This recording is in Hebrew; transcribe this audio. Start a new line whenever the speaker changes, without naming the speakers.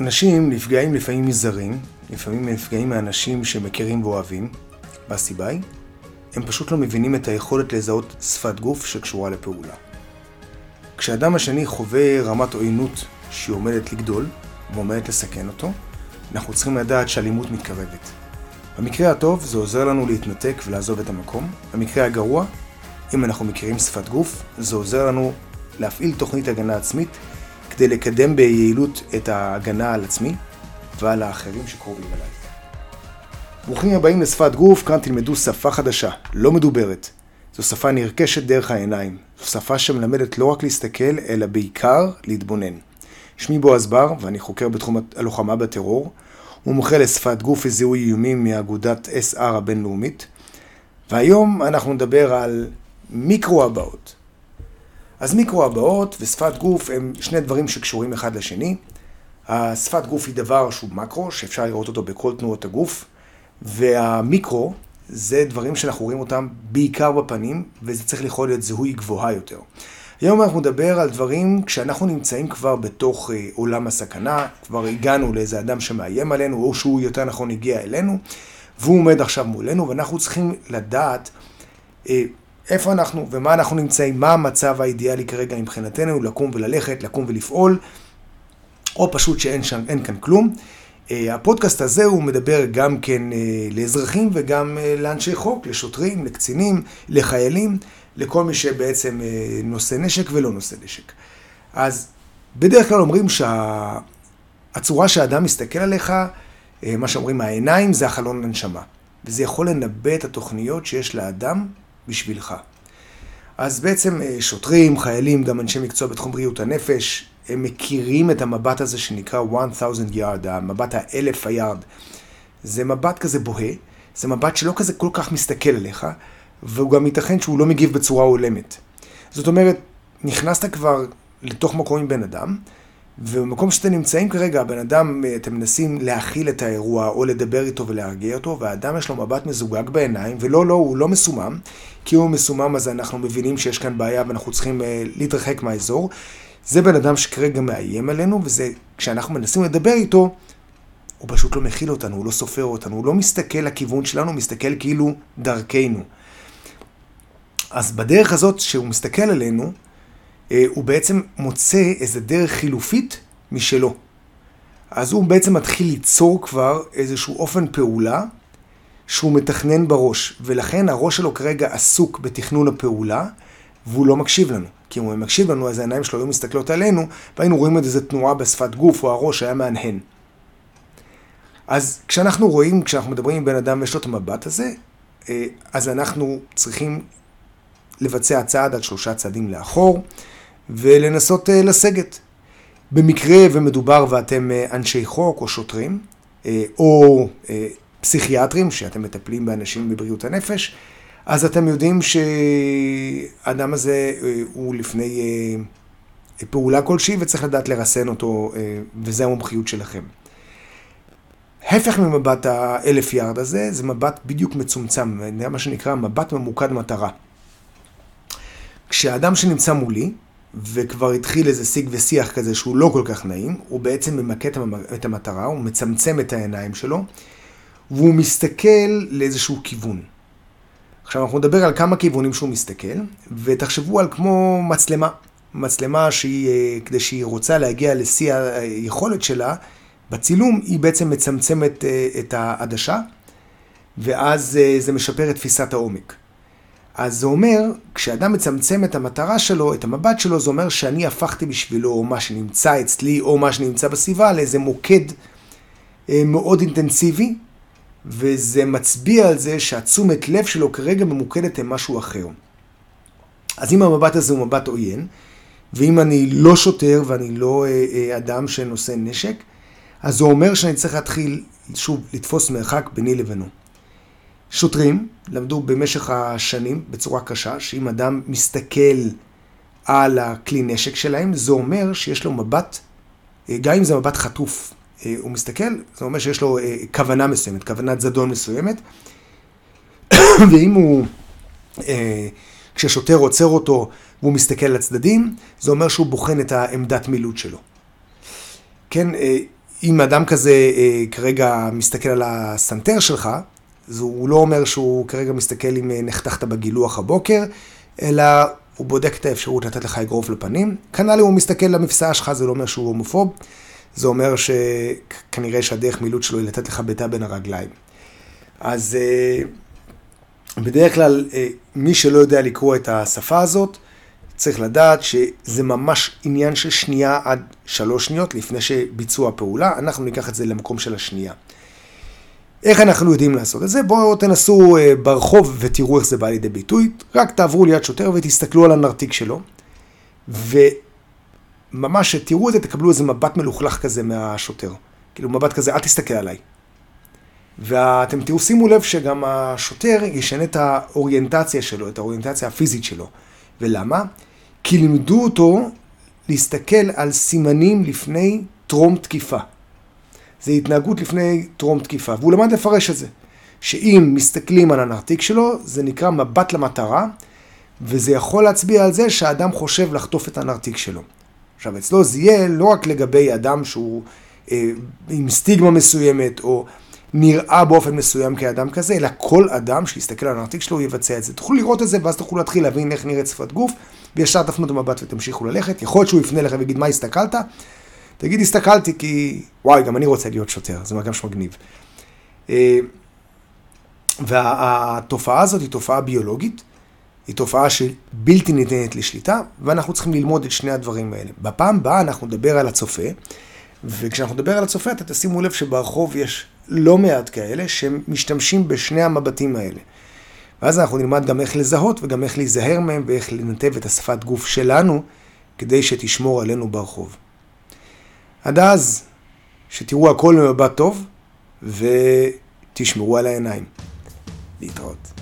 אנשים נפגעים לפעמים מזרים, לפעמים נפגעים מאנשים שמכירים ואוהבים, והסיבה היא, הם פשוט לא מבינים את היכולת לזהות שפת גוף שקשורה לפעולה. כשאדם השני חווה רמת עוינות שהיא עומדת לגדול ועומדת לסכן אותו, אנחנו צריכים לדעת שאלימות מתקרבת. במקרה הטוב זה עוזר לנו להתנתק ולעזוב את המקום. במקרה הגרוע, אם אנחנו מכירים שפת גוף, זה עוזר לנו להפעיל תוכנית הגנה עצמית כדי לקדם ביעילות את ההגנה על עצמי ועל האחרים שקרובים אליי. ברוכים הבאים לשפת גוף, כאן תלמדו שפה חדשה, לא מדוברת. זו שפה נרכשת דרך העיניים. זו שפה שמלמדת לא רק להסתכל, אלא בעיקר להתבונן. שמי בועז בר, ואני חוקר בתחום הלוחמה בטרור. הוא מומחה לשפת גוף וזיהוי איומים מאגודת SR הבינלאומית. והיום אנחנו נדבר על מיקרו הבאות. אז מיקרו הבאות ושפת גוף הם שני דברים שקשורים אחד לשני. השפת גוף היא דבר שהוא מקרו, שאפשר לראות אותו בכל תנועות הגוף, והמיקרו זה דברים שאנחנו רואים אותם בעיקר בפנים, וזה צריך יכול להיות זיהוי גבוהה יותר. היום אנחנו נדבר על דברים כשאנחנו נמצאים כבר בתוך אה, עולם הסכנה, כבר הגענו לאיזה אדם שמאיים עלינו, או שהוא יותר נכון הגיע אלינו, והוא עומד עכשיו מולנו, ואנחנו צריכים לדעת אה, איפה אנחנו ומה אנחנו נמצאים, מה המצב האידיאלי כרגע מבחינתנו, לקום וללכת, לקום ולפעול, או פשוט שאין שם, כאן כלום. אה, הפודקאסט הזה הוא מדבר גם כן אה, לאזרחים וגם אה, לאנשי חוק, לשוטרים, לקצינים, לחיילים, לכל מי שבעצם נושא נשק ולא נושא נשק. אז בדרך כלל אומרים שהצורה שהאדם מסתכל עליך, מה שאומרים העיניים זה החלון לנשמה. וזה יכול לנבא את התוכניות שיש לאדם בשבילך. אז בעצם שוטרים, חיילים, גם אנשי מקצוע בתחום בריאות הנפש, הם מכירים את המבט הזה שנקרא 1000 yard, המבט האלף היארד. זה מבט כזה בוהה, זה מבט שלא כזה כל כך מסתכל עליך, והוא גם ייתכן שהוא לא מגיב בצורה הולמת. זאת אומרת, נכנסת כבר לתוך מקום עם בן אדם, ובמקום שאתם נמצאים כרגע, הבן אדם, אתם מנסים להכיל את האירוע או לדבר איתו ולהרגיע אותו, והאדם יש לו מבט מזוגג בעיניים, ולא, לא, הוא לא מסומם, כי הוא מסומם אז אנחנו מבינים שיש כאן בעיה ואנחנו צריכים uh, להתרחק מהאזור. זה בן אדם שכרגע מאיים עלינו, וזה, כשאנחנו מנסים לדבר איתו, הוא פשוט לא מכיל אותנו, הוא לא סופר אותנו, הוא לא מסתכל לכיוון שלנו, הוא מסתכל כאילו דרכנו. אז בדרך הזאת שהוא מסתכל עלינו, הוא בעצם מוצא איזה דרך חילופית משלו. אז הוא בעצם מתחיל ליצור כבר איזשהו אופן פעולה שהוא מתכנן בראש, ולכן הראש שלו כרגע עסוק בתכנון הפעולה, והוא לא מקשיב לנו. כי אם הוא מקשיב לנו, אז העיניים שלו היו מסתכלות עלינו, והיינו רואים את איזה תנועה בשפת גוף, או הראש היה מהנהן. אז כשאנחנו רואים, כשאנחנו מדברים עם בן אדם ויש לו את המבט הזה, אה, אז אנחנו צריכים לבצע צעד עד שלושה צעדים לאחור, ולנסות אה, לסגת. במקרה ומדובר ואתם אה, אנשי חוק או שוטרים, או פסיכיאטרים, שאתם מטפלים באנשים בבריאות הנפש, אז אתם יודעים שהאדם הזה אה, הוא לפני אה, פעולה כלשהי וצריך לדעת לרסן אותו, אה, וזה המומחיות שלכם. ההפך ממבט האלף יארד הזה, זה מבט בדיוק מצומצם, זה מה שנקרא מבט ממוקד מטרה. כשהאדם שנמצא מולי, וכבר התחיל איזה שיג ושיח כזה שהוא לא כל כך נעים, הוא בעצם ממקד את המטרה, הוא מצמצם את העיניים שלו, והוא מסתכל לאיזשהו כיוון. עכשיו אנחנו נדבר על כמה כיוונים שהוא מסתכל, ותחשבו על כמו מצלמה. מצלמה שהיא, אה, כדי שהיא רוצה להגיע לשיא היכולת שלה, בצילום היא בעצם מצמצמת אה, את העדשה, ואז אה, זה משפר את תפיסת העומק. אז זה אומר, כשאדם מצמצם את המטרה שלו, את המבט שלו, זה אומר שאני הפכתי בשבילו, או מה שנמצא אצלי, או מה שנמצא בסביבה, לאיזה מוקד מאוד אינטנסיבי, וזה מצביע על זה שהתשומת לב שלו כרגע ממוקדת למשהו אחר. אז אם המבט הזה הוא מבט עוין, ואם אני לא שוטר ואני לא אה, אה, אדם שנושא נשק, אז זה אומר שאני צריך להתחיל, שוב, לתפוס מרחק ביני לבינו. שוטרים למדו במשך השנים בצורה קשה, שאם אדם מסתכל על הכלי נשק שלהם, זה אומר שיש לו מבט, אה, גם אם זה מבט חטוף, אה, הוא מסתכל, זה אומר שיש לו אה, כוונה מסוימת, כוונת זדון מסוימת, ואם הוא, כששוטר עוצר אותו והוא מסתכל לצדדים, זה אומר שהוא בוחן את העמדת מילוט שלו. כן, אם אדם כזה כרגע מסתכל על הסנטר שלך, אז הוא לא אומר שהוא כרגע מסתכל אם אה, נחתכת בגילוח הבוקר, אלא הוא בודק את האפשרות לתת לך אגרוף לפנים. כנ"ל אם הוא מסתכל למפסעה שלך, זה לא אומר שהוא הומופוב, זה אומר שכנראה שהדרך מילוט שלו היא לתת לך בעיטה בין הרגליים. אז אה, בדרך כלל, אה, מי שלא יודע לקרוא את השפה הזאת, צריך לדעת שזה ממש עניין של שנייה עד שלוש שניות לפני שביצוע הפעולה. אנחנו ניקח את זה למקום של השנייה. איך אנחנו יודעים לעשות את זה? בואו תנסו אה, ברחוב ותראו איך זה בא לידי ביטוי. רק תעברו ליד שוטר ותסתכלו על הנרתיק שלו. וממש תראו את זה, תקבלו איזה מבט מלוכלך כזה מהשוטר. כאילו מבט כזה, אל תסתכל עליי. ואתם תראו, שימו לב שגם השוטר ישנה את האוריינטציה שלו, את האוריינטציה הפיזית שלו. ולמה? כי לימדו אותו להסתכל על סימנים לפני טרום תקיפה. זה התנהגות לפני טרום תקיפה, והוא למד לפרש את זה. שאם מסתכלים על הנרתיק שלו, זה נקרא מבט למטרה, וזה יכול להצביע על זה שהאדם חושב לחטוף את הנרתיק שלו. עכשיו, אצלו זה יהיה לא רק לגבי אדם שהוא אה, עם סטיגמה מסוימת, או נראה באופן מסוים כאדם כזה, אלא כל אדם שיסתכל על הנרתיק שלו יבצע את זה. תוכלו לראות את זה, ואז תוכלו להתחיל להבין איך נראית שפת גוף, וישר תפנו את המבט ותמשיכו ללכת. יכול להיות שהוא יפנה לך ויגיד, מה הסתכלת? תגיד, הסתכלתי כי, וואי, גם אני רוצה להיות שוטר, זה גם שמגניב. אה, והתופעה הזאת היא תופעה ביולוגית, היא תופעה שבלתי ניתנת לשליטה, ואנחנו צריכים ללמוד את שני הדברים האלה. בפעם הבאה אנחנו נדבר על הצופה, וכשאנחנו נדבר על הצופה, אתה תשימו לב שברחוב יש לא מעט כאלה שמשתמשים בשני המבטים האלה. ואז אנחנו נלמד גם איך לזהות וגם איך להיזהר מהם ואיך לנתב את השפת גוף שלנו כדי שתשמור עלינו ברחוב. עד אז, שתראו הכל במבט טוב ותשמרו על העיניים. להתראות.